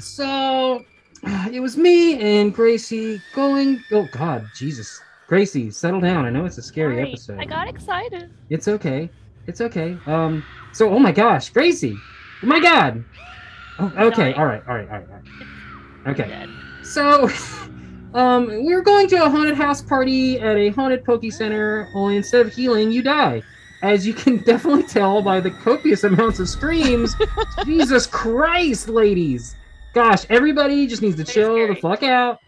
So it was me and Gracie going. Oh God, Jesus, Gracie, settle down. I know it's a scary Sorry, episode. I got excited. It's okay. It's okay. Um. So, oh my gosh, Gracie. Oh my God. Oh, okay. All right. All right. All right. All right. Okay. So, um, we were going to a haunted house party at a haunted Poke Center. Only instead of healing, you die. As you can definitely tell by the copious amounts of screams. Jesus Christ, ladies! Gosh, everybody just needs to Very chill the fuck out.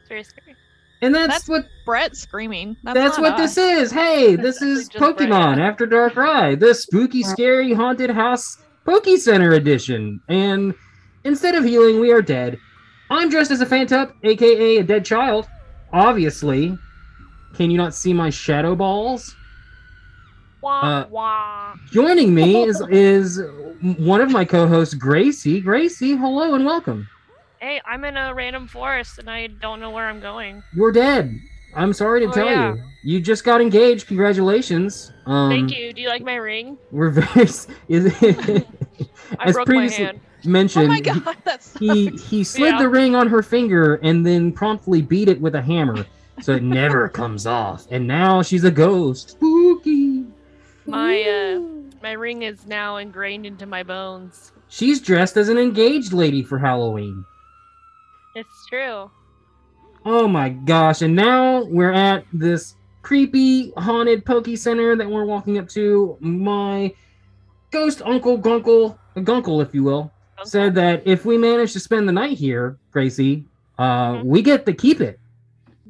It's very scary. And that's, That's what Brett screaming. That's, that's what us. this is. Hey, That's this is Pokemon Brett. After Dark Ride, the spooky, scary, haunted house Poke Center edition. And instead of healing, we are dead. I'm dressed as a Phantump, aka a dead child. Obviously. Can you not see my shadow balls? Wah Uh. Joining me is is one of my co-hosts, Gracie. Gracie, hello and welcome. Hey, I'm in a random forest and I don't know where I'm going. You're dead. I'm sorry to Oh, tell yeah. you. You just got engaged. Congratulations. Um, Thank you. Do you like my ring? We're very. Is, I as previously mentioned, Oh my god, that's he he slid Yeah. the ring on her finger and then promptly beat it with a hammer, so it never comes off. And now she's a ghost. Spooky. My uh my ring is now ingrained into my bones. She's dressed as an engaged lady for Halloween. It's true. Oh my gosh! And now we're at this creepy haunted Poke Center that we're walking up to. My ghost uncle Gunkle, Gunkle, if you will, said that if we manage to spend the night here, Gracie, uh, Mhm. we get to keep it.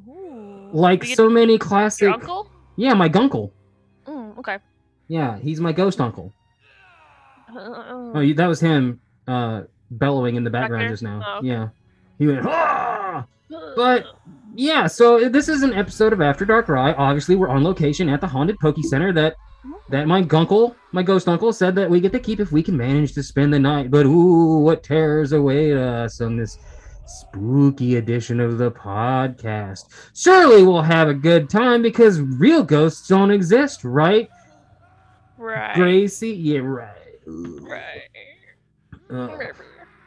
Ooh. Like so to many Your classic. uncle? Yeah, my Gunkle. Mm, okay. Yeah, he's my ghost uncle. Uh, Oh, you, that was him uh, bellowing in the background just now. Oh, okay. Yeah, he went. "Ah!" But yeah, so this is an episode of After Dark Rye. Obviously, we're on location at the haunted Poke Center that that my gunkle, my ghost uncle, said that we get to keep if we can manage to spend the night. But ooh, what terrors await us on this spooky edition of the podcast? Surely we'll have a good time because real ghosts don't exist, right? Right. Gracie, yeah, right. Right. Uh,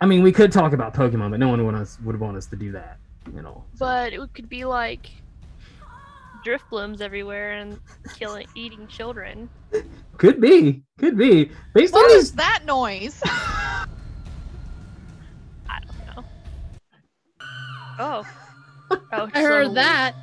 I mean, we could talk about Pokemon, but no one would us would want us to do that, you know. But it could be like drift blooms everywhere and killing, eating children. Could be, could be. Based on What these is that noise? I don't know. Oh. Oh, I heard that.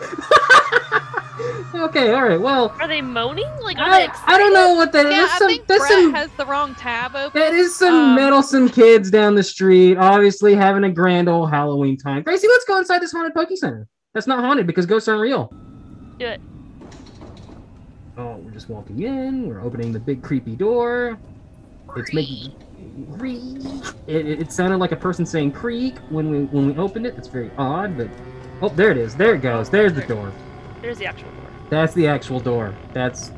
okay, all right. Well, Are they moaning? Like, are they I? I don't know what that is. yeah, There's I some, think Brett some, has the wrong tab open. that is some um, meddlesome kids down the street, obviously having a grand old Halloween time. Gracie, let's go inside this haunted Poke Center. That's not haunted because ghosts aren't real. Do it. Oh, we're just walking in. We're opening the big creepy door. It's making it, it, it sounded like a person saying creak when we when we opened it. It's very odd, but oh, there it is. There it goes. There's the door. There's the actual door. That's the actual door. That's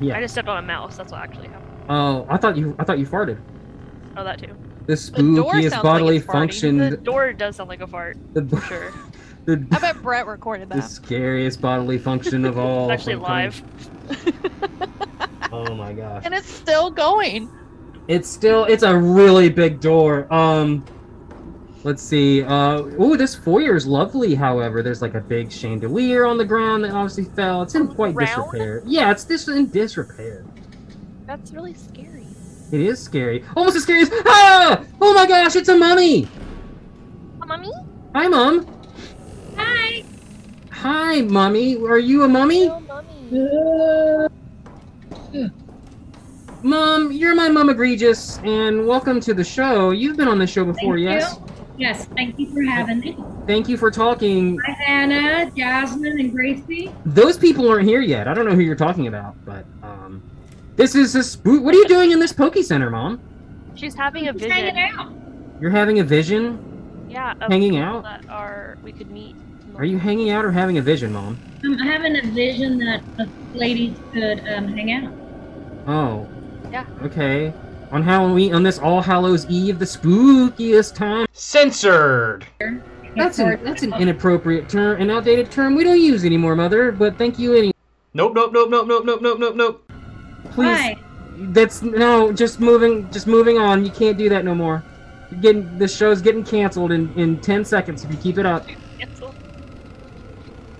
yeah. I just stepped on a mouse. That's what actually happened. Oh, I thought you I thought you farted. Oh, that too. The door spookiest sounds like bodily it's farting. function. The door does sound like a fart, The, for sure. the, I bet Brett recorded that. the scariest bodily function of all. It's actually live. Oh my gosh. And it's still going. It's still it's a really big door. Um let's see. Uh oh this foyer is lovely, however. There's like a big chandelier on the ground that obviously fell. It's in quite Round? disrepair. Yeah, it's this in disrepair. That's really scary. It is scary. Almost as scary as Ah! Oh my gosh, it's a mummy! A mummy? Hi mom. Hi. Hi, mummy. Are you a mummy? Oh, mommy. Mom, you're my mom egregious, and welcome to the show. You've been on the show before, Thank yes? you. Yes, thank you for having me. Thank you for talking. Hi, Hannah, Jasmine, and Gracie. Those people aren't here yet. I don't know who you're talking about, but um, this is this. What are you doing in this Poke Center, Mom? She's having a Just vision. hanging out. You're having a vision. Yeah, of Hanging out? that are we could meet. Are you hanging out or having a vision, Mom? I'm having a vision that the ladies could um, hang out. Oh. Yeah. Okay. On Halloween, on this All Hallows Eve, the spookiest time. Censored. That's an that's an inappropriate term, an outdated term we don't use anymore, Mother. But thank you anyway. Nope, nope, nope, nope, nope, nope, nope, nope, nope. Please, Hi. That's no, just moving, just moving on. You can't do that no more. You're getting this show's getting canceled in in ten seconds if you keep it up. Cancel.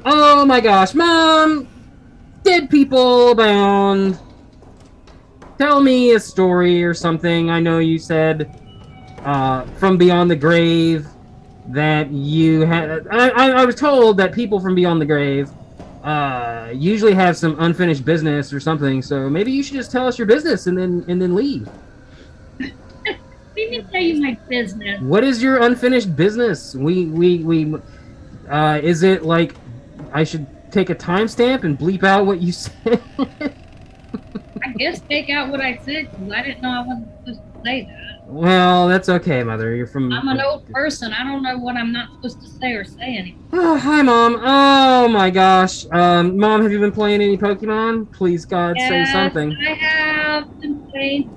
Oh my gosh, mom! Dead people abound. Tell me a story or something. I know you said uh, from beyond the grave that you had. I, I, I was told that people from beyond the grave uh, usually have some unfinished business or something. So maybe you should just tell us your business and then and then leave. Let me tell you my business. What is your unfinished business? We we we. Uh, is it like I should take a timestamp and bleep out what you said? I guess take out what I said because I didn't know I wasn't supposed to say that. well, that's okay, mother. You're from. I'm an old person. I don't know what I'm not supposed to say or say anymore. Oh, hi, mom. Oh my gosh. Um, mom, have you been playing any Pokemon? Please, God, say Yes, something. I have been playing.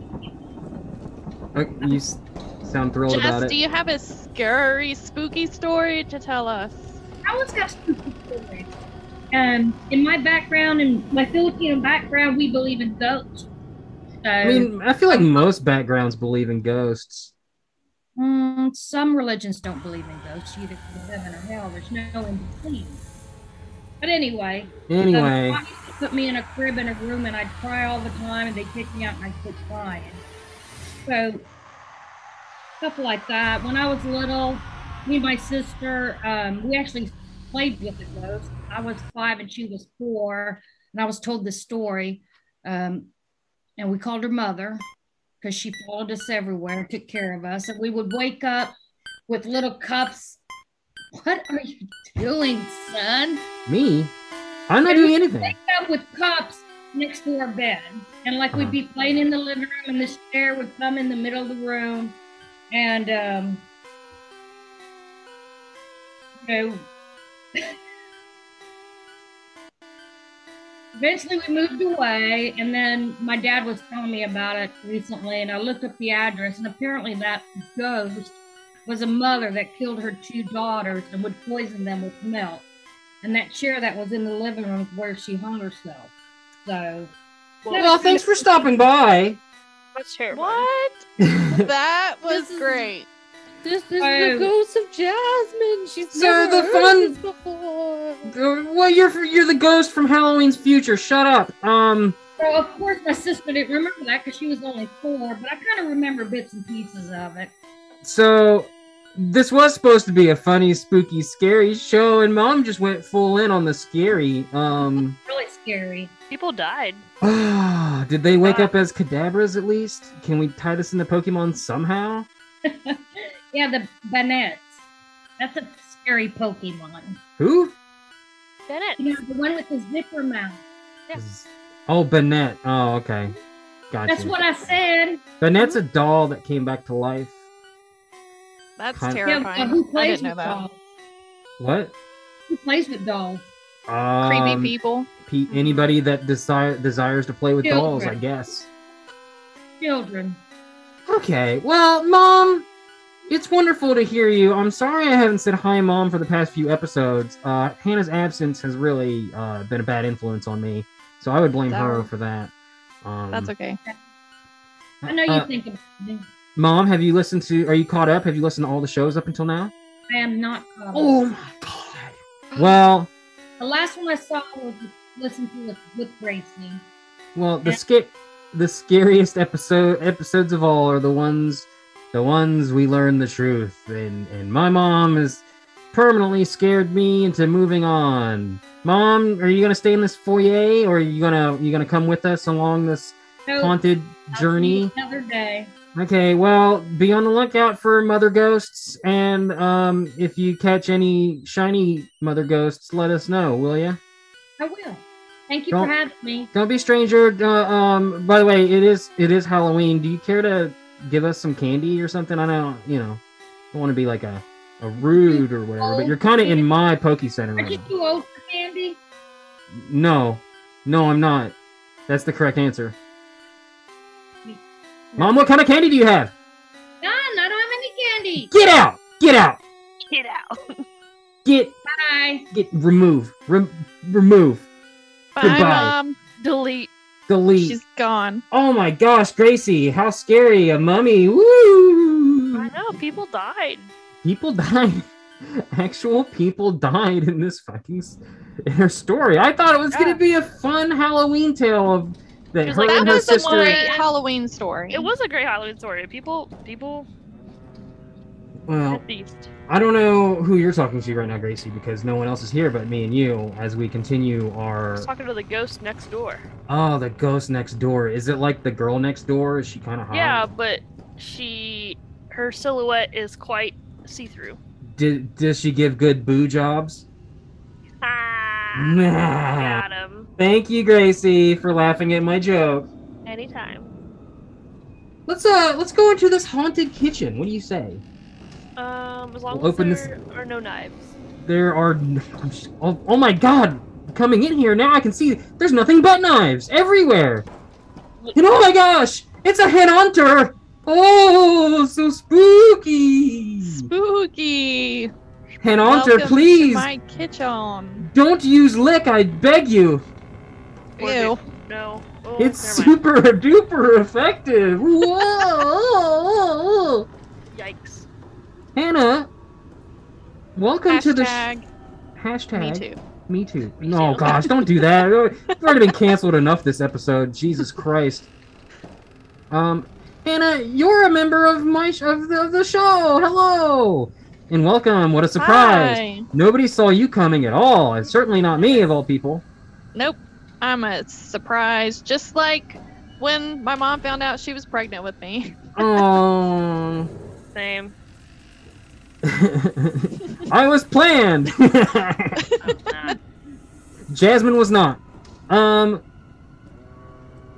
Uh, you s- sound thrilled about Jess, do you have a scary, spooky story to tell us? I always got spooky stories. Um, in my background, in my Filipino background, we believe in ghosts. So, I mean, I feel like most backgrounds believe in ghosts. mm, some religions don't believe in ghosts. You either heaven or hell. There's no in between. But anyway, Anyway, put me in a crib in a room and I'd cry all the time and they'd kick me out and I'd quit crying. So stuff like that. When I was little, me and my sister, um, we actually played with the ghost. I was five and she was four, and I was told this story. Um, and we called her mother because she followed us everywhere, took care of us, and we would wake up with little cups. What are you doing, son? me? I'm not doing anything. wake up with cups next to our bed. And like Uh-huh. we'd be playing in the living room and this chair would come in the middle of the room. And um you know eventually we moved away and then my dad was telling me about it recently and I looked up the address and apparently that ghost was a mother that killed her two daughters and would poison them with milk and that chair that was in the living room is where she hung herself. So, Well, thanks for stopping by. That's terrible. What? That was This is- great. This is Oh. the ghost of Jasmine. She's Sir, never the fun- before. Uh, Well, you're you're the ghost from Halloween's future. Shut up. Um, so of course, my sister didn't remember that because she was only four, but I kind of remember bits and pieces of it. so this was supposed to be a funny, spooky, scary show, and Mom just went full in on the scary. Um, Really scary. People died. did they wake up as Kadabras at least? Can we tie this into Pokemon somehow? Yeah, the Banettes. That's a scary Pokemon. Who? Bennett. You know, the one with the zipper mouth. Yes. Oh, Banette. Oh, okay. Gotcha. That's what I said. Banette's a doll that came back to life. That's Kind- Yeah, terrifying. uh, who I plays didn't know with that. dolls? What? Who plays with dolls? Creepy Um, people. pe- anybody that desire desires to play with dolls, I guess. Children. Okay. Well, Mom, it's wonderful to hear you. I'm sorry I haven't said hi, Mom, for the past few episodes. Uh, Hannah's absence has really uh, been a bad influence on me, so I would blame her Oh. for that. Um, That's okay. I know you uh, think about me. Mom, have you listened to? Are you caught up? Have you listened to all the shows up until now? I am not caught up. Oh my god. Well, The last one I saw was listened to with, with Gracie. well, the Yeah. sca- the scariest episode episodes of all are the ones the ones we learn the truth and and my mom has permanently scared me into moving on. Mom, are you gonna stay in this foyer or are you gonna you gonna come with us along this So, haunted I'll journey? Another day. Okay, well, be on the lookout for mother ghosts, and um, if you catch any shiny mother ghosts, let us know, will you? I will. Thank you Don't- for having me. Don't be stranger. Uh, um, by the way, it is it is Halloween. Do you care to give us some candy or something? I don't, you know, don't want to be like a, a rude or whatever, but you're kind of in my Poke Center Are right you now. too old for candy? No, no, I'm not. That's the correct answer. Mom, what kind of candy do you have? None. I don't have any candy. Get out! Get out! Get out. Get Bye. get remove Rem- remove. Bye, Goodbye. mom. Delete. Delete. She's gone. Oh my gosh, Gracie, how scary! A mummy. Woo! I know people died. People died. Actual people died in this fucking in her story. I thought it was Yeah. gonna be a fun Halloween tale of that She was her like, That and her was a great Halloween story. It was a great Halloween story. People, people Well. I don't know who you're talking to right now, Gracie, because no one else is here but me and you as we continue I our. was talking to the ghost next door. Oh, the ghost next door. Is it like the girl next door? Is she kind of hot? Yeah, but she, her silhouette is quite see-through. Did does she give good boo jobs? Ah, Nah. got him. Thank you, Gracie, for laughing at my joke. Anytime. Let's uh let's go into this haunted kitchen. What do you say? Um, as long We'll as open this- there are no knives. There are n- I'm just- oh, oh my god! Coming in here now, I can see there's nothing but knives everywhere. And oh my gosh, it's a head hunter! Oh, so spooky! Spooky. Head hunter, Welcome please To my kitchen. don't use lick. I beg you. Ew. No. Oh, It's super duper effective. Whoa! Hannah, welcome to the sh- Hashtag hashtag. me too. Me too. Me No, too. gosh, don't do that. We've already been canceled enough this episode. Jesus Christ. Um, Hannah, you're a member of my sh- of the, of the show. Hello, and welcome. What a surprise! Hi. Nobody saw you coming at all, and certainly not me of all people. Nope. I'm a surprise. Just like when my mom found out she was pregnant with me. Oh, Same. I was planned. Jasmine was not. Um.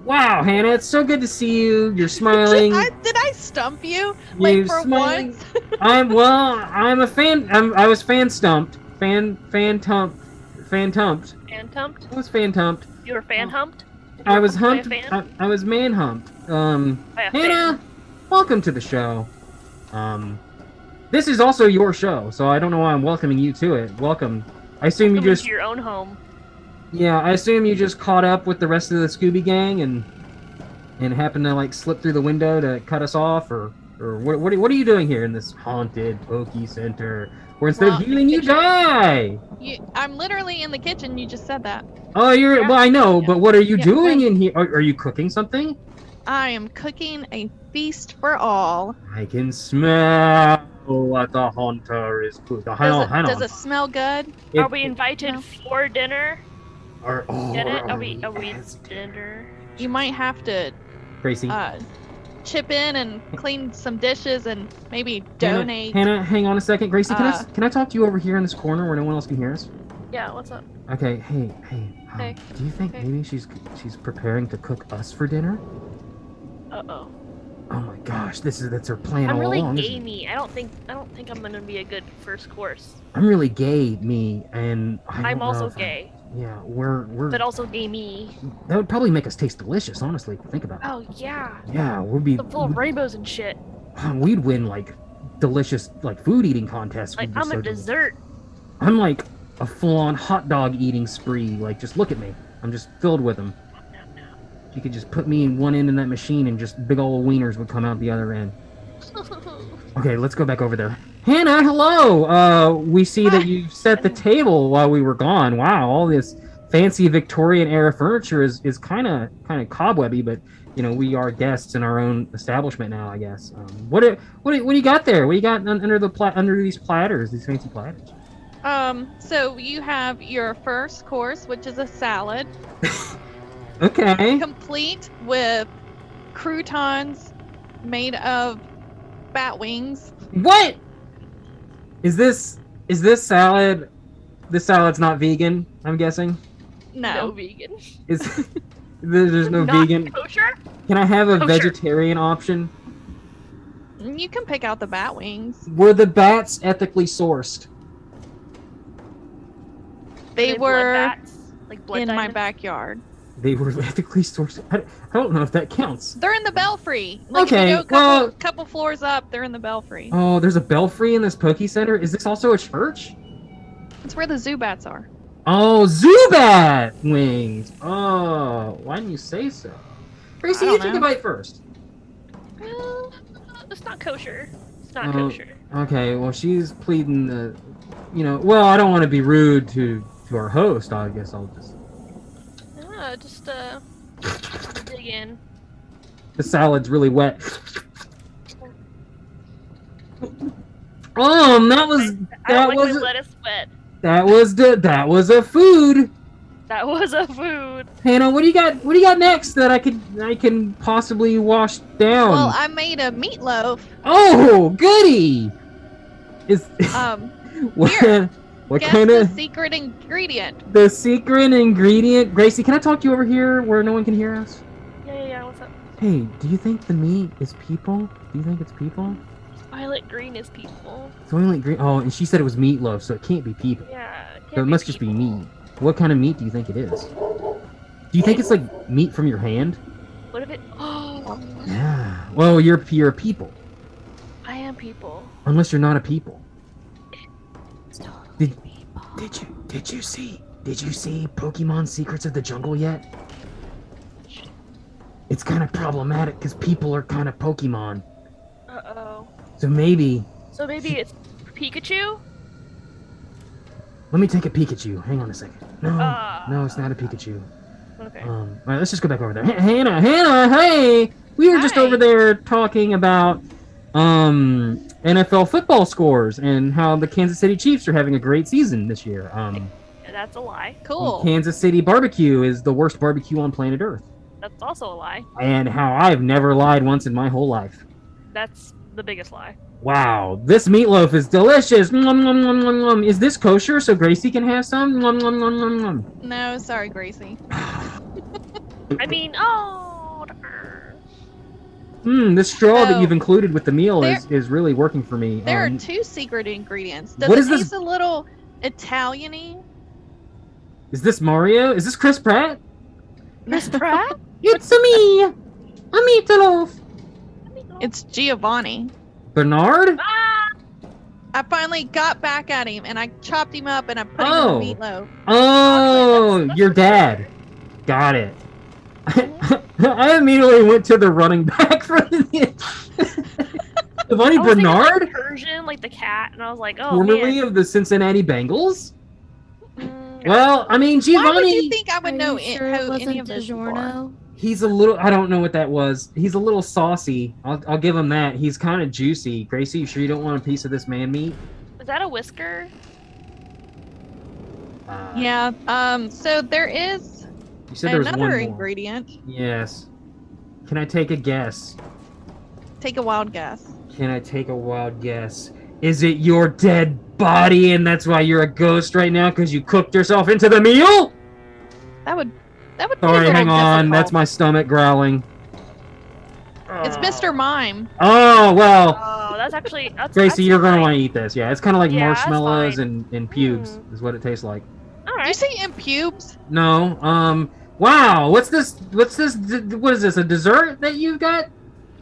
Wow, Hannah, it's so good to see you. You're smiling. I, did I stump you? Like You're for smiling. once? I'm well. I'm a fan. I'm, I was fan stumped. Fan fan tumped. Fan tumped. fan humped? I was fan tumped. You were fan humped? I was humped humped. by a fan? I, I was man humped. Um, Hannah, fan. welcome to the show. Um, this is also your show, so I don't know why I'm welcoming you to it. Welcome. I assume you just your own home. yeah. I assume you just caught up with the rest of the Scooby Gang and and happened to like slip through the window to cut us off, or or what? What are, what are you doing here in this haunted Pokey Center? Where instead Well, of healing, you die. You, I'm literally in the kitchen. You just said that. Oh, you're. Yeah. Well, I know, but what are you Yeah, doing right. in here? Are, are you cooking something? I am cooking a feast for all. I can smell what the hunter is cooking. Does, Hang on, it, hang does on. it smell good? It- are we invited no. for dinner? Are, oh, Get it? are Are we? Are we yes. dinner? You might have to Gracie, uh, chip in and clean some dishes and maybe donate. Hannah, hang on a second. Gracie, can I Uh, can I talk to you over here in this corner where no one else can hear us? Yeah. What's up? Okay. Hey, hey. um, Hey, Do you think hey. maybe she's she's preparing to cook us for dinner? Uh oh. Oh my gosh, this is that's her plan I'm all really along. isn't it? gamey. I don't think. I don't think I'm gonna be a good first course. I'm really gay, me, and I I'm also if I- gay, yeah, we're we're but also gamey. that would probably make us taste delicious, honestly. Think about it. Oh yeah. Yeah, we'd be I'm full of rainbows and shit. we'd win like delicious like food eating contests. Like I'm so a dessert. I'm like a full-on hot dog eating spree. Like just look at me. I'm just filled with them. You could just put me in one end of that machine, and just big old wieners would come out the other end. Okay, let's go back over there. Hannah, hello. Uh, we see that you set the table while we were gone. Wow, all this fancy Victorian era furniture is is kind of kind of cobwebby, but you know we are guests in our own establishment now. I guess. Um, what do, what do, what do you got there? What do you got under the pla- under these platters? These fancy platters. Um, so you have your first course, which is a salad, Okay. complete with croutons made of bat wings. What? Is this is this salad? This salad's not vegan. I'm guessing. No No, vegan. Is there's no Not vegan? kosher. Can I have a Kosher. vegetarian option? you can pick out the bat wings. Were the bats ethically sourced? They blood were bats, like blood in my backyard. They were ethically sourced. I, I don't know if that counts. They're in the belfry. Like Okay, you couple, well- couple floors up, they're in the belfry. Oh, there's a belfry in this Poke Center. Is this also a church? It's where the zoo bats are. Oh, Zubat wings. Oh, why didn't you say so? Gracie, I you take a bite first. Well, it's not kosher. It's not Oh. kosher. Okay, well, she's pleading the, you know, well, I don't want to be rude to to our host. I guess I'll just. Yeah, just uh, dig in. The salad's really wet. Um, that was I that don't like was lettuce wet. that was the that was a food. That was a food. Hannah, what do you got? What do you got next that I could I can possibly wash down? Well, I made a meatloaf. oh, goody! Is Um, what here, what guess kind the of secret ingredient. the secret ingredient? Gracie, can I talk to you over here where no one can hear us? Yeah, yeah, yeah. What's up? Hey, do you think the meat is people? Do you think it's people? Soylent Green is people. It's only green. Oh, and she said it was meatloaf, so it can't be people. Yeah. it can't So it must just be meat. What kind of meat do you think it is? Do you think it's like meat from your hand? What if it? Oh, Yeah. Well, you're you're a people, I am people. unless you're not a people. It's totally Did- Did you did you see did you see Pokemon Secrets of the Jungle yet? It's kind of problematic because people are kind of Pokemon. Uh oh. So maybe So maybe it's Pikachu. let me take a Pikachu. Hang on a second. No, Ah. no, it's not a Pikachu. Okay. Um, all right, let's just go back over there. H- Hannah, Hannah, hey, we were just over there talking about um NFL football scores and how the Kansas City Chiefs are having a great season this year. Um, That's a lie. Cool. Kansas City barbecue is the worst barbecue on planet Earth, That's also a lie. and how I've never lied once in my whole life. That's the biggest lie. Wow, this meatloaf is delicious. Nom, nom, nom, nom, nom. Is this kosher so Gracie can have some? Nom, nom, nom, nom, nom. No, sorry, Gracie. I mean, oh. Hmm, this straw that you've included with the meal there- is, is really working for me. There Um, are two secret ingredients. Does what it is this- taste a little Italian-y? Is this Mario? Is this Chris Pratt? Miss Pratt? It's me, a meatloaf. It's Giovanni. Bernard? ah! I finally got back at him and I chopped him up and I put Oh. him in the meatloaf. Oh, your dad. Got it. I immediately went to the running back for the Giovanni I was like, Bernard, Persian, like the cat, and I was like, oh formerly man. of the Cincinnati Bengals. Mm, Well, I mean, Why would you Giovanni. think I would know it, sure how any wasn't of this before? DiGiorno? He's a little. I don't know what that was. He's a little saucy. I'll, I'll give him that. He's kind of juicy. Gracie, you sure you don't want a piece of this man meat? is that a whisker? Uh, Yeah. Um. So there is You said there was one another more. ingredient. Yes. Can I take a guess? Take a wild guess. Can I take a wild guess? Is it your dead body and that's why you're a ghost right now because you cooked yourself into the meal? That would. That would. Sorry, little hang on. difficult. That's my stomach growling. It's Mr. Mime. Oh, well. Oh, that's actually. That's, Gracie, that's you're going to want to eat this. Yeah, it's kind of like Yeah, marshmallows and, and pubes, Mm. is what it tastes like. All Did you say in pubes? No. Um. Wow. What's this? What's this? What is this? A dessert that you've got?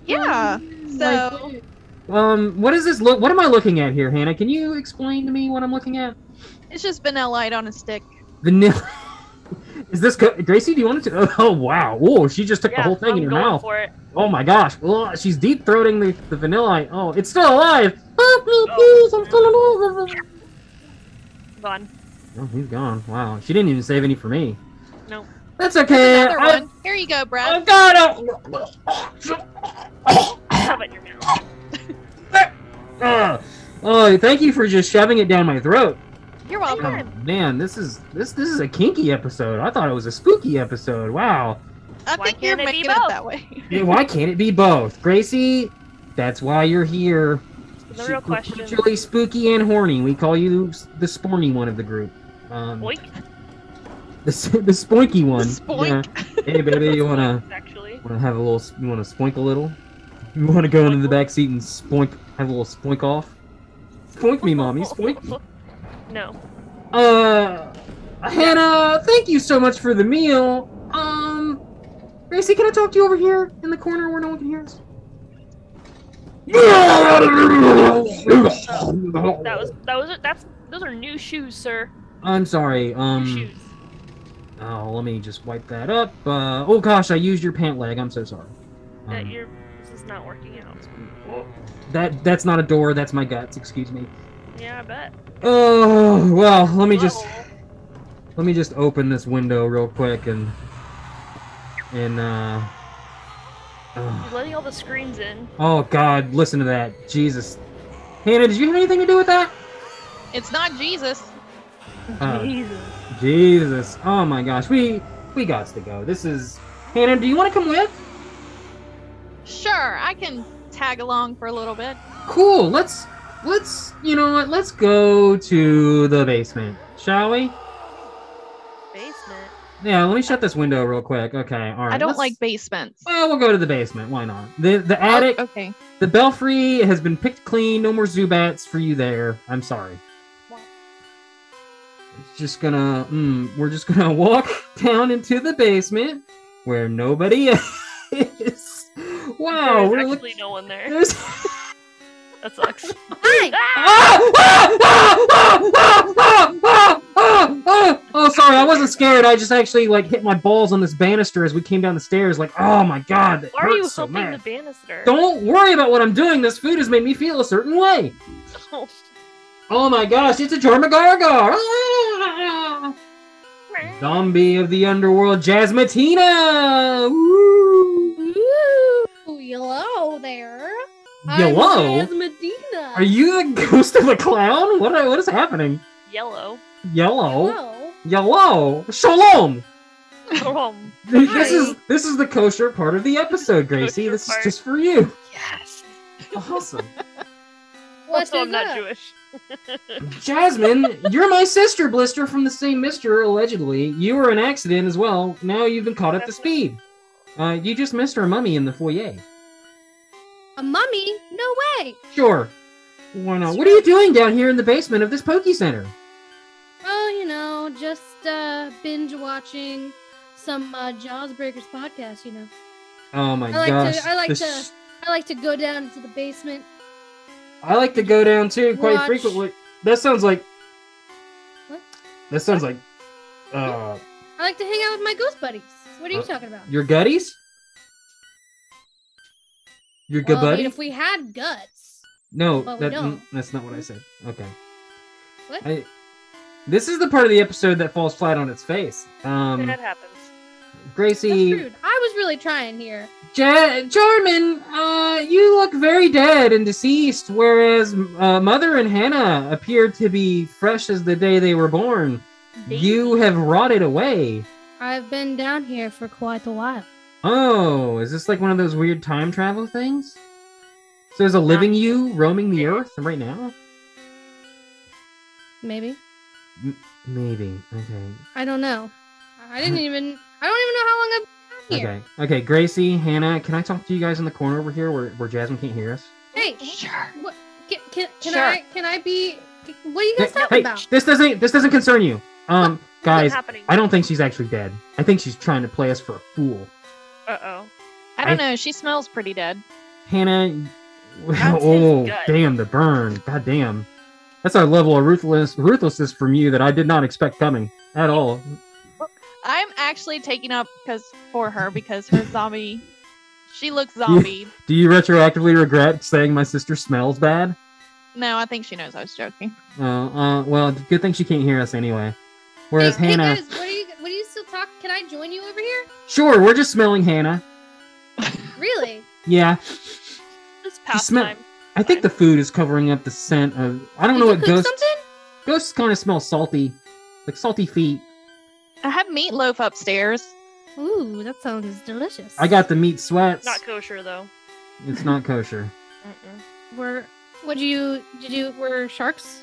Yeah. So Like, um. What is this? Look. What am I looking at here, Hannah? Can you explain to me what I'm looking at? it's just vanilla light on a stick. Vanilla. Is this co- Gracie? Do you want it to? Oh wow! Oh, she just took yeah, the whole thing I'm in her mouth. Oh my gosh! Oh, she's deep throating the, the vanilla. Oh, it's still alive! Help me, please! I'm still alive! Gone. Oh, he's gone. Wow, she didn't even save any for me. Nope. That's okay. another I, one. Here you go, Brad. I've got Have it in your mouth. Uh, oh, thank you for just shoving it down my throat. You're Oh, welcome. man, this is this this is a kinky episode. I thought it was a spooky episode. Wow. I Why think you're can't it making it both? that way. Yeah, why can't it be both, Gracie? That's why you're here. The real We're question. Particularly spooky and horny. We call you the sporny one of the group. Um, Boink. The the spoinky one. Spoink. Yeah. Hey, baby, you wanna Actually. wanna have a little? You wanna spoink a little? You wanna go into the back seat and spoink? Have a little spoink off? Spoink me, mommy. Spoink me. No. Uh, Hannah, thank you so much for the meal. Um, Gracie, can I talk to you over here in the corner where no one can hear us? That was that was that's those are new shoes, sir. I'm sorry. Um. Shoes. Oh, let me just wipe that up. Uh, oh gosh, I used your pant leg. I'm so sorry. That Um, you're. This is not working out. that that's not a door. That's my guts. Excuse me. Yeah, I bet. Oh well, let me just let me just open this window real quick and and uh. You're letting all the screens in. Oh God, listen to that. Jesus. Hannah, did you have anything to do with that? It's not Jesus. Oh, Jesus. Jesus. Oh my gosh. We we got to go. This is Hannah, do you want to come with? Sure, I can tag along for a little bit. Cool. Let's let's you know what? Let's go to the basement, shall we? Basement. Yeah, let me shut this window real quick. Okay, all right. I don't let's- like basements. Well, we'll go to the basement. Why not? The the attic, Oh, okay. the belfry has been picked clean. No more Zubats for you there. I'm sorry just gonna mm, we're just gonna walk down into the basement where nobody is. Wow, there's actually looking... no one there. There's... that sucks. oh, sorry, I wasn't scared. I just actually like hit my balls on this banister as we came down the stairs. Like, oh my god, that Why are you so the banister? Don't worry about what I'm doing. This food has made me feel a certain way. Oh. Oh my gosh, it's a Jormagargar! Ah! Zombie of the underworld, Jasmatina! Woo! Ooh, hello there. Hello? I'm Medina. Are you the ghost of a clown? What, what is happening? Yellow. Yellow? Hello. Yellow! Shalom! Um, This is this is the kosher part of the episode, Gracie. Kosher This is just for you. yes. Awesome. What also, I'm not that? Jewish. Jasmine, you're my sister, Blister, from the same mister, allegedly. You were an accident as well. Now you've been caught up to speed. Uh, you just missed our mummy in the foyer. A mummy? No way. Sure. Why not? What are you doing down here in the basement of this Poke Center? Oh, you know, just uh, binge watching some uh, Jaws Breakers podcast. You know, Oh my I like gosh. to. I like the to. I like to go down into the basement. I like to go down too quite Watch. frequently. That sounds like. What? That sounds like. Uh, I like to hang out with my ghost buddies. What are you Uh, talking about? your gutties? Your good well, I mean, if we had guts, No, we that, don't. that's not what I said. Okay. What? I, this is the part of the episode that falls flat on its face. Um, that happens. Gracie. I was really trying here. ja- Jarman, uh, you look very dead and deceased, whereas uh, Mother and Hannah appear to be fresh as the day they were born. You have rotted away. I've been down here for quite a while. Oh, is this like one of those weird time travel things? So there's a living you roaming the earth right now? Maybe. Maybe. Okay. I don't know. I didn't even. I don't even know how long I've been here. Okay. Okay, Gracie, Hannah, can I talk to you guys in the corner over here where, where Jasmine can't hear us? Hey, Sure. what? Can, can, can Sure. I? Can I be? What are you guys Hey, talking hey, about? this doesn't this doesn't concern you. Um, What's guys, happening? I don't think she's actually dead. I think she's trying to play us for a fool. Uh oh. I don't know. She smells pretty dead. Hannah, That's oh damn the burn. God damn. That's a level of ruthless ruthlessness from you that I did not expect coming at all. I'm actually taking up because for her because her zombie, she looks zombie. Do you retroactively regret saying my sister smells bad? no, I think she knows I was joking. Uh, uh, well, good thing she can't hear us anyway. Whereas hey, Hannah, hey guys, what are you? What are you still talking? Can I join you over here? sure, we're just smelling Hannah. Really? Yeah, It's past smell- time. I think the food is covering up the scent of. I don't Did know you what cook ghosts. something? Ghosts kind of smell salty, like salty feet. I have meatloaf upstairs. Ooh, that sounds delicious. I got the meat sweats. Not kosher though. It's not kosher. Mm-mm. Were what did you did you were sharks?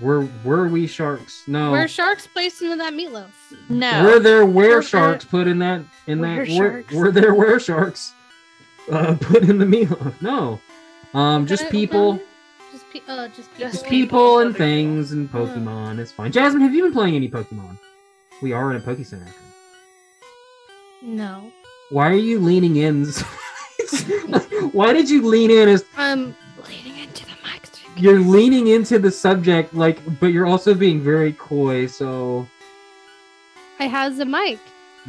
Were were we sharks? No. Were sharks placed into that meatloaf? No. Were there were Were- sharks put in that in Were that were, sharks. were there were sharks uh, put in the meatloaf? No. Um, just people, Just pe- uh, just people. just Just people and things and Pokemon. It's fine. Jasmine, have you been playing any Pokemon? We are in a Poke Center. No. Why are you leaning in? Why did you lean in as I'm leaning into the mic so you you're leaning into the subject, like, but you're also being very coy. So I has a mic.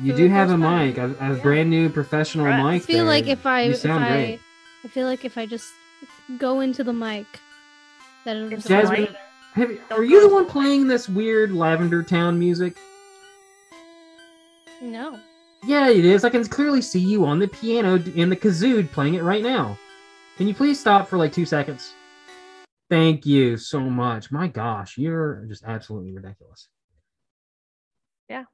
you do have a time. mic, a, a Yeah. brand new professional Congrats. I mic. feel like if I You if sound I great. I feel like if I just go into the mic, that it'll It's just Jasmine- like- work. Have, are you the one playing this weird Lavender Town music? No. Yeah, it is. I can clearly see you on the piano d- in the kazoo playing it right now. Can you please stop for like two seconds? Thank you so much. My gosh, you're just absolutely ridiculous. Yeah.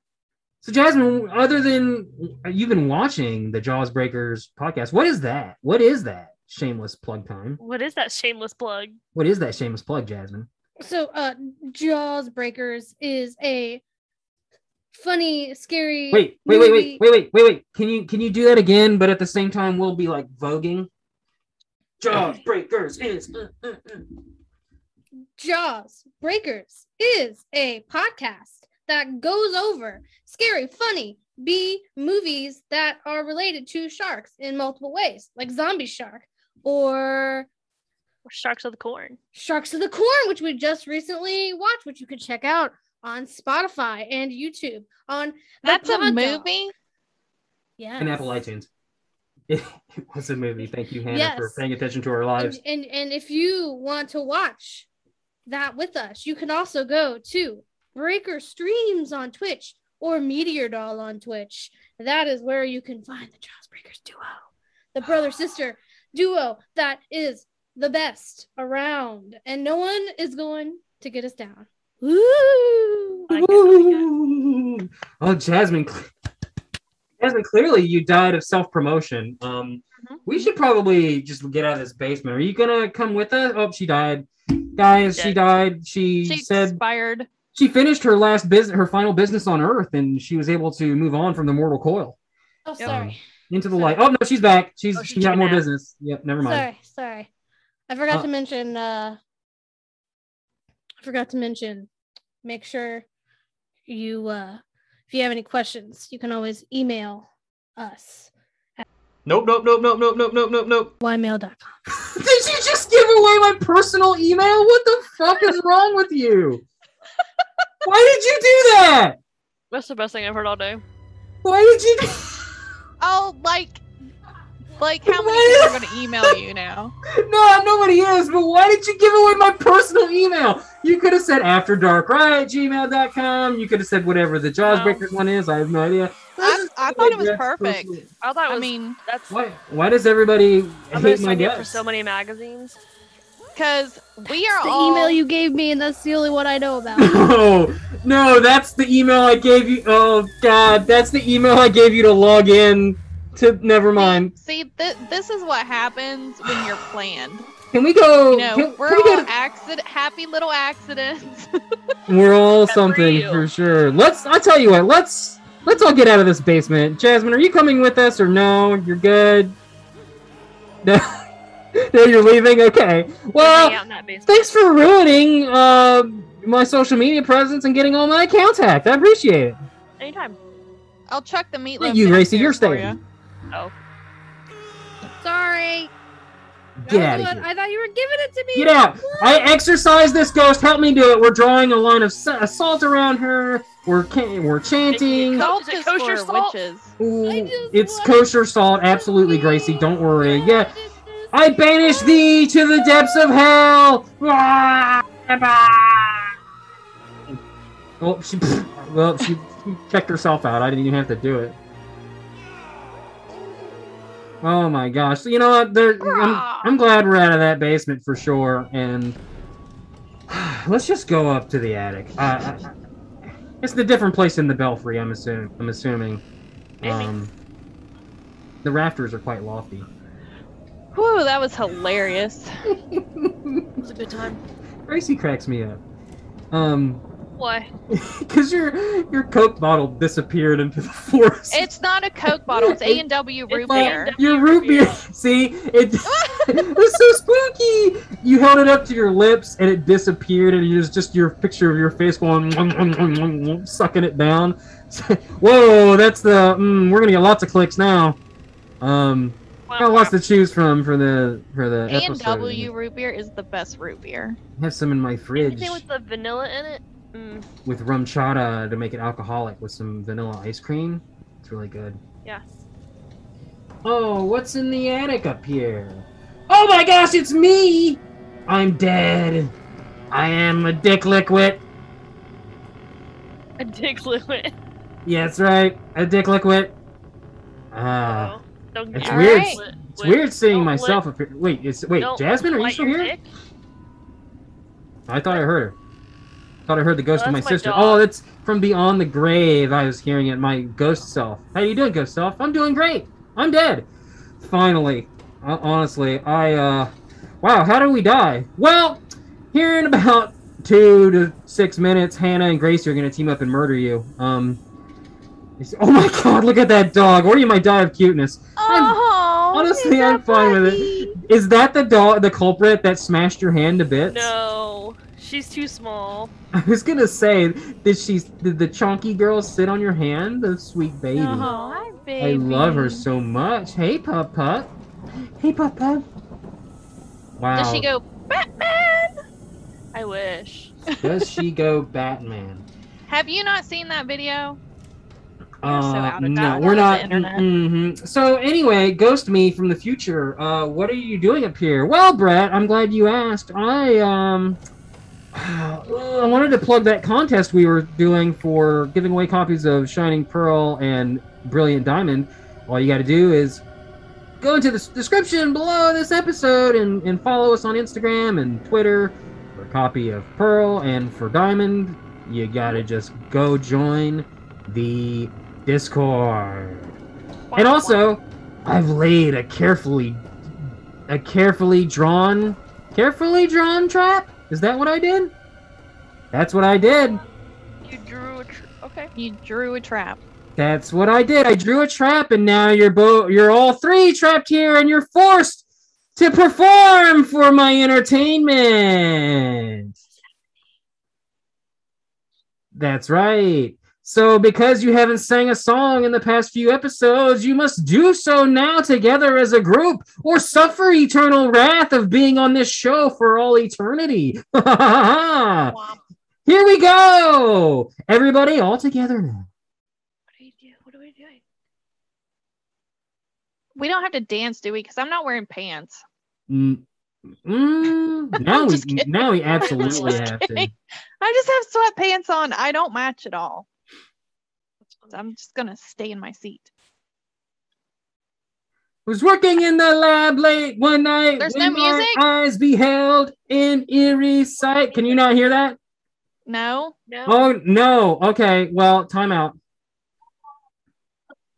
So, Jasmine, other than you've been watching the Jaws Breakers podcast, what is that? What is that? Shameless plug time. What is that shameless plug? What is that shameless plug, Jasmine? So, uh, Jaws Breakers is a funny, scary. Wait, wait, wait, movie- wait, wait, wait, wait, wait. Can you can you do that again? But at the same time, we'll be like voguing. Jaws Breakers is. uh, uh, uh. Jaws Breakers is a podcast that goes over scary, funny B movies that are related to sharks in multiple ways, like Zombie Shark or Sharks of the Corn. Sharks of the Corn, which we just recently watched, which you could check out on Spotify and YouTube. On the That's a movie. Yeah. and Apple iTunes. It, was a movie. Thank you, Hannah, for paying attention to our And, lives. and and if you want to watch that with us, you can also go to Breaker Streams on Twitch or Meteor Doll on Twitch. That is where you can find the Jaws Breakers duo, the brother sister duo that is the best around, and no one is going to get us down. Woo! I guess I'll be good. Ooh. Oh, Jasmine. Jasmine, clearly you died of self promotion. Um, Mhm. we should probably just get out of this basement. Are you gonna come with us? Oh, she died. Guys, she Dead. died. She, She said expired. she finished her last business, her final business on Earth, and she was able to move on from the mortal coil Oh, Yep. sorry. into the Sorry. light. Oh no, she's back. She's Oh, she she got more nap. business. Yep, never mind. Sorry, sorry. I forgot Uh, to mention uh I forgot to mention make sure you uh if you have any questions, you can always email us Nope, nope, nope, nope, nope, nope, nope, nope, nope. ymail.com. Did you just give away my personal email? What the fuck is wrong with you? Why did you do that? That's the best thing I've heard all day. Why did you do Oh, like, like how many people are gonna email you now? No, nobody is, but why did you give away my personal email? You could have said after dark right at gmail.com. You could have said whatever the Jaws No. One is. I have no idea. I, I thought it was perfect. personal. I thought it I mean, that's. Why why does everybody I'm hate gonna my sign up for so many magazines. because we are The all email you gave me and that's the only one I know about. No, no, that's the email I gave you. Oh God, that's the email I gave you to log in. To never mind. See, th- this is what happens when you're planned. Can we go? You know, can- we're can we all go to- accident, happy little accidents. We're all Good something you. for sure. Let's. I'll tell you what. Let's. Let's all get out of this basement. Jasmine, are you coming with us or no? You're good. No. no, you're leaving. Okay. Well, out in that basement. thanks for ruining uh, my social media presence and getting all my accounts hacked. I appreciate it. Anytime. I'll chuck the meatloaf. You, Gracie, you're downstairs for staying. Ya. Oh. Sorry. Get I out of here. I thought you were giving it to me. Get out! I exercise this ghost. Help me do it. We're drawing a line of sa- salt around her. We're ca- we're chanting. Co- Salt Is it is kosher for salt? witches. Ooh, it's kosher salt. Absolutely, Gracie. Don't worry. Yeah, I banish thee to the depths of hell. Oh, she. Well, she she checked herself out. I didn't even have to do it. Oh my gosh! You know what? There, I'm, I'm glad we're out of that basement for sure. And let's just go up to the attic. Uh, I, I- it's the different place in the belfry. I'm assuming. I'm assuming. Um, the rafters are quite lofty. Whew, that was hilarious. It was a good time. Gracie cracks me up. Um, Why? because your your Coke bottle disappeared into the forest. It's not a Coke bottle. It's A and W root beer. Your root beer. See, it, it was so spooky. You held it up to your lips and it disappeared, and it was just your picture of your face going sucking it down. Whoa, that's the. Mm, we're gonna get lots of clicks now. Um, got lots to choose from for the for the A and. W root beer is the best root beer. I have some in my fridge Anything with the vanilla in it? Mm, with RumChata to make it alcoholic with some vanilla ice cream. It's really good. yes. Oh, what's in the attic up here? Oh my gosh, it's me! I'm dead. I am a dick liquid. A dick liquid. Yeah, that's right. A dick liquid. Ah, Oh, don't it's weird. Alright. lit- it's lit- weird seeing don't myself up. Wait, it's wait, don't Jasmine, are you still here? dick. I thought I heard her. I thought I heard the ghost Oh, of my my sister. dog. Oh, it's from beyond the grave. I was hearing it. My ghost self. How you doing, ghost self? I'm doing great. I'm dead. Finally. Uh, honestly, I uh, wow. How did we die? Well, here in about two to six minutes, Hannah and Gracie are gonna team up and murder you. Um. Oh my God! Look at that dog. Or you might die of cuteness? I'm- Oh, honestly, he's a I'm fine with it. Is that the dog, the culprit that smashed your hand to bits? No, she's too small. I was gonna say, did she? Did the chunky girl sit on your hand? The sweet baby. Oh, hi, baby. I love her so much. Hey, pup pup. Hey, pup pup. Wow. Does she go Batman? I wish. Does she go Batman? Have you not seen that video? Uh, so no, we're not. mhm. So anyway, Ghost Me from the future. Uh, what are you doing up here? Well, Brett, I'm glad you asked. I um, I wanted to plug that contest we were doing for giving away copies of Shining Pearl and Brilliant Diamond. All you got to do is go into the description below this episode and, and follow us on Instagram and Twitter for a copy of Pearl and for Diamond. You got to just go join the Discord. And also, I've laid a carefully a carefully drawn carefully drawn trap? Is that what I did? That's what I did. You drew a. Tr- okay. You drew a trap. That's what I did. I drew a trap and now you're both you're all three trapped here and you're forced to perform for my entertainment. That's right. So, because you haven't sang a song in the past few episodes, you must do so now together as a group or suffer eternal wrath of being on this show for all eternity. Here we go. Everybody all together now. What do you do? What are we doing? We don't have to dance, do we? Because I'm not wearing pants. Mm, mm, now we kidding. now we absolutely have to. I just have sweatpants on. I don't match at all. So I'm just gonna stay in my seat. Was working in the lab late one night. There's when no music? My eyes beheld in eerie sight. Can you not hear that? No. No. Oh no. Okay. Well, time out.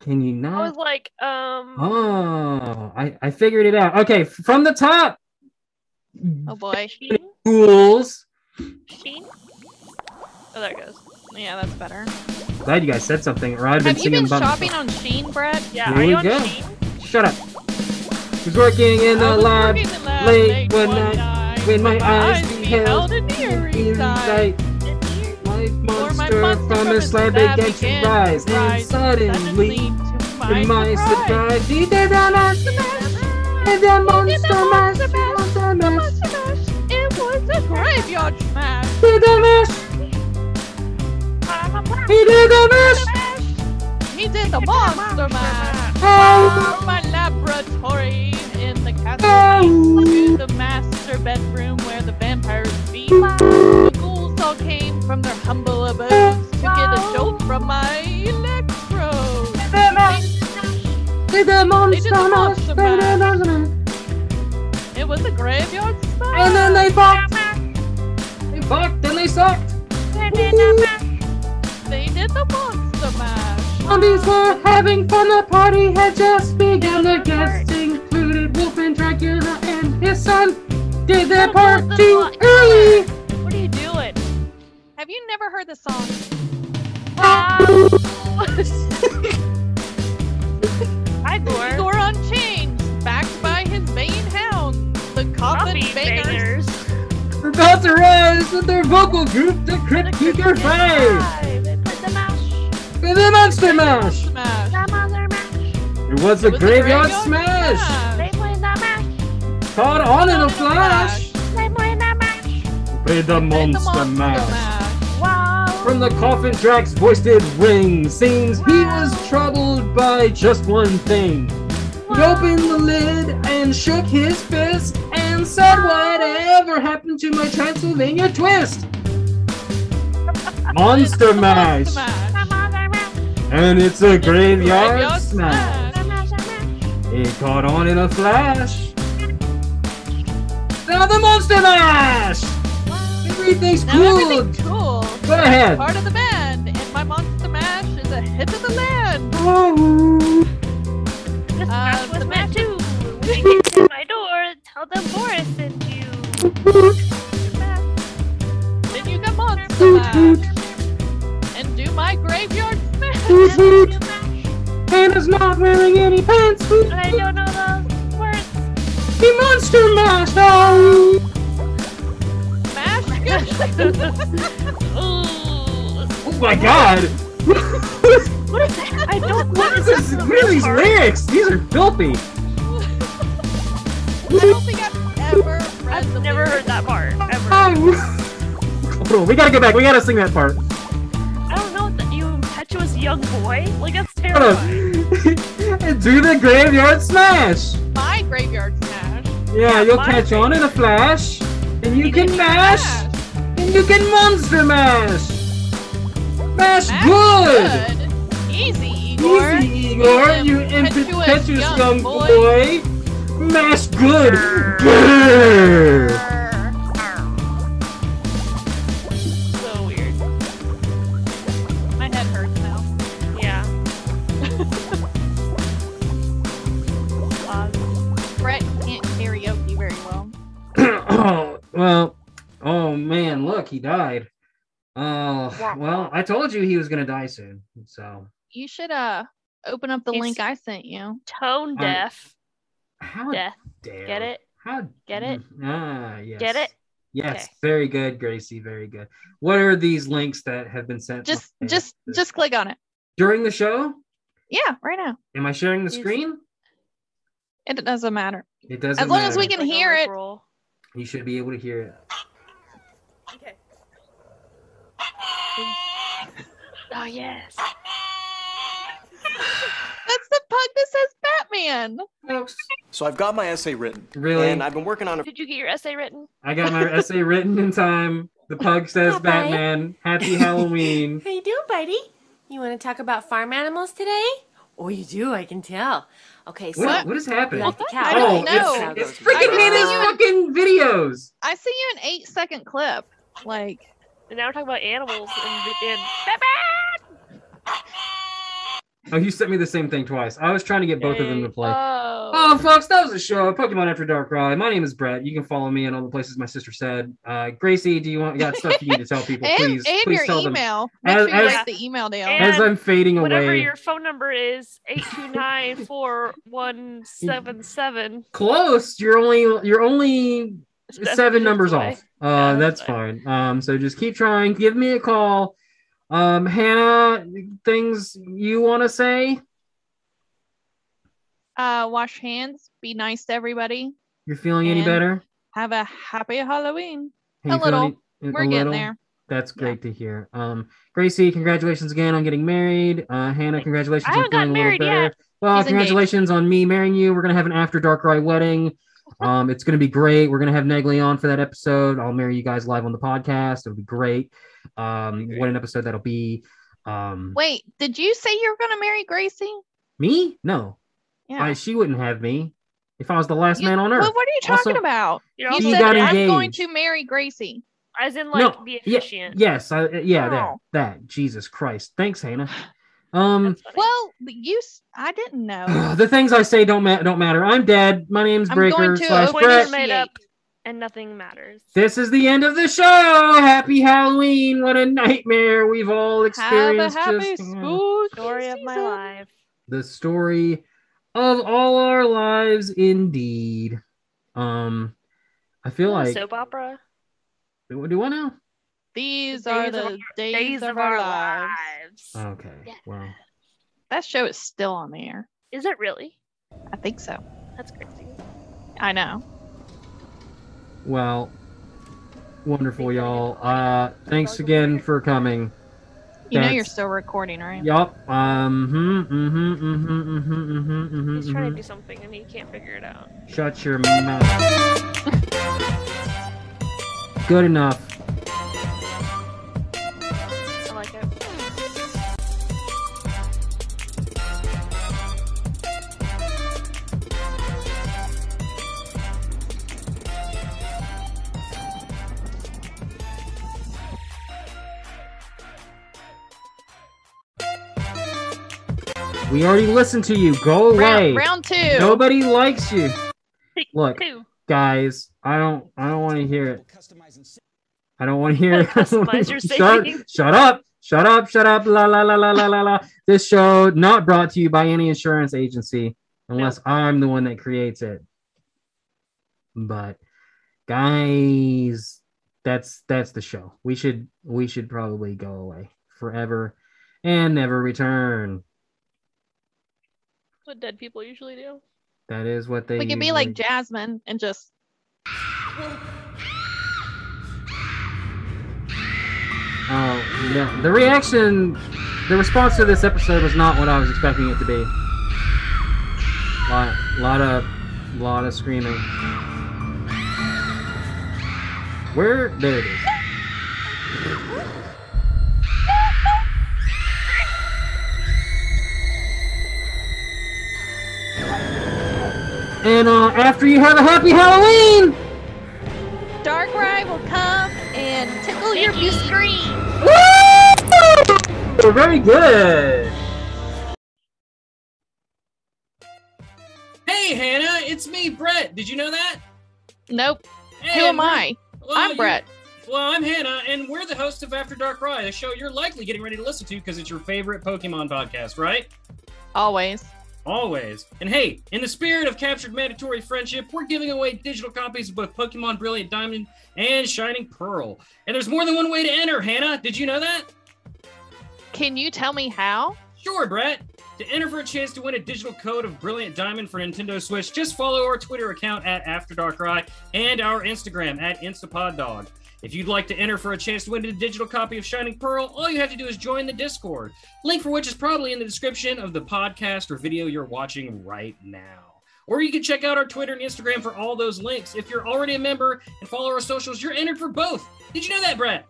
Can you not? I was like, um. Oh, I I figured it out. Okay, from the top. Oh boy. Sheen? Ghouls. Sheen? Oh, there it goes. Yeah, that's better. Glad you guys said something, or I'd been Have you been about shopping on Sheen, Brett? Yeah, Here are we you on go. Sheen? Shut up. Was working in the lab in the lab late one night when my eyes beheld an eerie eerie sight. sight. My For my monster monster from a slab began to rise, and suddenly, to my surprise, he did a monster mash. Did a monster mash, monster mash, It was a graveyard smash. did a mash. He did a mash. He did the monster mash. Oh, From my laboratory in the castle Oh. to the master bedroom where the vampires feed. The ghouls all came from their humble abodes to get a jolt from my electrode. did monster mash, monster did mash. monster mash. It was a graveyard smash. And then they fucked. They fucked and they sucked they did the monster mash. Zombies were having fun, the party had just begun. The guests included wolf and Dracula, and his son. Did their no, part too early. What are you doing? Have you never heard the song? Hi, Igor. Igor on chains, backed by his main hound, the Coffin Bangers. Bangers. We're about to rise with their vocal group, the Crypt Keeper 5! Cinnamon smash. The monster mash. It was a graveyard smash. smash. Caught on in a flash. Play the monster mash. From the coffin track's voiced ring, seems he was troubled by just one thing. He opened the lid and shook his fist and said, Whatever happened to my Transylvania twist? Monster Mash! Smash. And it's a graveyard, Graveyard smash. smash. It caught on in a flash. Now the Monster Mash! Everything's Now cool. everything's cool. Go ahead. Part of the band, and my monster mash is a hit of the land. Oh. This Uh, was the meant match- to. When they get to my door, tell them Boris sent you. Then you got monster mash. Smash. Toot toot. Hannah's not wearing any pants. Toot, I don't know those words. The monster mash. Oh. Smash. Oh my god. What is that? I don't. What is This this? what are these lyrics? These are filthy. I don't think I've ever read I've the never lyrics. heard that part ever. Oh. Hold on, we gotta go back. We gotta sing that part. Young boy. Like that's Hold terrifying. Do the graveyard smash. My graveyard smash. Yeah, you'll my catch on in a flash. And you You can didn't mash. And you can monster mash. Mash Smash good. good. Easy, Igor. Easy, Igor, you impetuous impetuous young young boy. boy. Mash good. He died. Oh, well, I told you he was gonna die soon. So, You should uh open up the He's- link I sent you. tone deaf. how Death. dare Get it? How Get it? Ah, yes. Get it? Yes, Okay. very good, Gracie. Very good. What are these links that have been sent? Just my way? just just click on it. during the show. Yeah, right now. Am I sharing the Yes. screen? It doesn't matter. It doesn't As long as we can Like hear it. You should be able to hear it. Okay. Oh yes. That's the pug that says Batman. So I've got my essay written. Really? And I've been working on it. Did you get your essay written? I got my essay written in time. The pug says Bye-bye. Batman. Happy Halloween. How you doing, buddy? You want to talk about farm animals today? Oh, you do. I can tell. Okay, so What, what is happening? like the. I don't oh, know. it's, it's I freaking don't in his know. fucking videos. I see you an eight second clip. Like And now we're talking about animals and, and Batman. Oh, you sent me the same thing twice. I was trying to get both of them to play. Oh. Oh, folks, that was a show. Pokemon After Dark Ride. My name is Brett. You can follow me in all the places my sister said. Uh, Gracie, do you want got stuff you need to tell people? and, please, and please your tell them. email. Make As- sure you as- write the email down. And- As I'm fading Whatever away, your phone number is, eight two nine four one seven seven. close. You're only you're only seven numbers away. off. Uh, Yeah, that's that's fine. Um, so just keep trying. Give me a call. Um, Hannah, things you want to say? uh, wash hands. Be nice to everybody. You're feeling any better? Have a happy Halloween. Are a little. any- We're a getting little? there. That's Yeah. great to hear. Um, Gracie, congratulations again on getting married. Uh, Hannah, congratulations I on haven't feeling a little married better. yet. Well, She's engaged. congratulations on me marrying you. We're gonna have an after dark ride wedding. Um, it's gonna be great. We're gonna have Negley on for that episode. I'll marry you guys live on the podcast. It'll be great. Um, what an episode that'll be. Um, Wait, did you say you were gonna marry Gracie? me? No, Yeah. I, she wouldn't have me if I was the last You- man on earth. Well, what are you talking Also, about? You're You She also said got I'm going to marry Gracie. as in like no, be yeah, efficient. yes, I, yeah, that, Oh. that. Jesus Christ, thanks, Hannah. Um, Well, you, I didn't know. the things I say don't ma- don't matter. I'm dead. My name's I'm Breaker slash Brett. made up, and nothing matters. This is the end of the show. Happy Halloween! What a nightmare we've all experienced. Have a experienced. happy just- spooky Story of my season. life. the story of all our lives, indeed. Um, I feel Little like soap opera. do do I know? These The are the our- days, Days of our lives. lives. Okay, Yeah. well, That show is still on the air. Is it really? I think so. That's crazy. I know. Well, wonderful, y'all. Uh, thanks again for coming. You know you're still recording, right? Yup. Um. Hmm. Mm-hmm. Mm-hmm. Mm-hmm. Mm-hmm. Mm-hmm. He's trying to mm-hmm. do something and he can't figure it out. Shut your mouth. Good enough. We already listened to you. Go away. Round, round two. Nobody likes you. Look, Two. guys. I don't. I don't want to hear it. I don't want to hear it. Shut, shut up. Shut up. Shut up. La la la la la la la. This show not brought to you by any insurance agency, unless I'm the one that creates it. But guys, that's that's the show. We should we should probably go away forever and never return. What dead people usually do. That is what they. we could be like Jasmine and just Oh yeah, the reaction, the response to this episode was not what I was expecting it to be. Lot, lot of, lot of screaming. Where? There it is. And uh, after you have a happy Halloween, Dark Darkrai will come and tickle your Make you feet. scream. Woo! very good. Hey, Hannah, it's me, Brett. Did you know that? Nope. Hey, Who am I? well, I'm Brett. Well, I'm Hannah, and we're the hosts of After Dark Rye, a show you're likely getting ready to listen to because it's your favorite Pokemon podcast, right? Always. Always. And hey, in the spirit of captured mandatory friendship, we're giving away digital copies of both Pokemon Brilliant Diamond and Shining Pearl. And there's more than one way to enter, Hannah. Did you know that? Can you tell me how? Sure, Brett. To enter for a chance to win a digital code of Brilliant Diamond for Nintendo Switch, just follow our Twitter account at After Dark Rye and our Instagram at InstaPodDog. If you'd like to enter for a chance to win a digital copy of Shining Pearl, all you have to do is join the Discord. Link for which is probably in the description of the podcast or video you're watching right now. Or you can check out our Twitter and Instagram for all those links. If you're already a member and follow our socials, you're entered for both. Did you know that, Brett?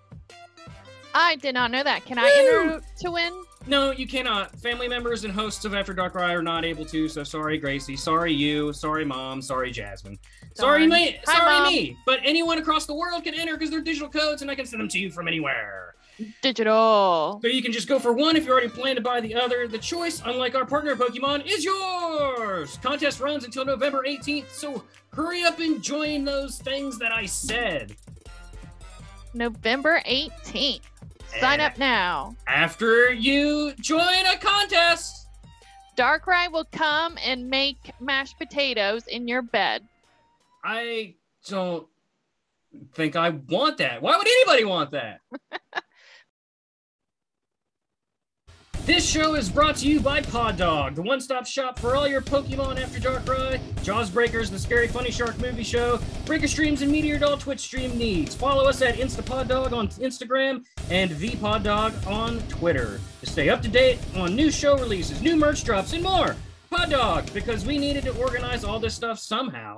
I did not know that. Can I enter to win? No, you cannot. Family members and hosts of After Dark Rye are not able to. So sorry, Gracie. Sorry, you. Sorry, mom. Sorry, Jasmine. Sorry, me. Hi, Sorry, Mom. me. But anyone across the world can enter because they're digital codes, and I can send them to you from anywhere. Digital. So you can just go for one if you already plan to buy the other. The choice, unlike our partner Pokemon, is yours. Contest runs until November 18th, so hurry up and join those things that I said. November 18th. Sign up now. After you join a contest. Darkrai will come and make mashed potatoes in your bed. I don't think I want that. Why would anybody want that? this show is brought to you by Pod Dog, the one-stop shop for all your Pokemon After Dark Ride, Jaws Breakers, the Scary Funny Shark movie show, Breaker Streams, and Meteor Doll Twitch stream needs. Follow us at InstaPodDog on Instagram and ThePodDog on Twitter to stay up to date on new show releases, new merch drops, and more. Pod Dog, because we needed to organize all this stuff somehow.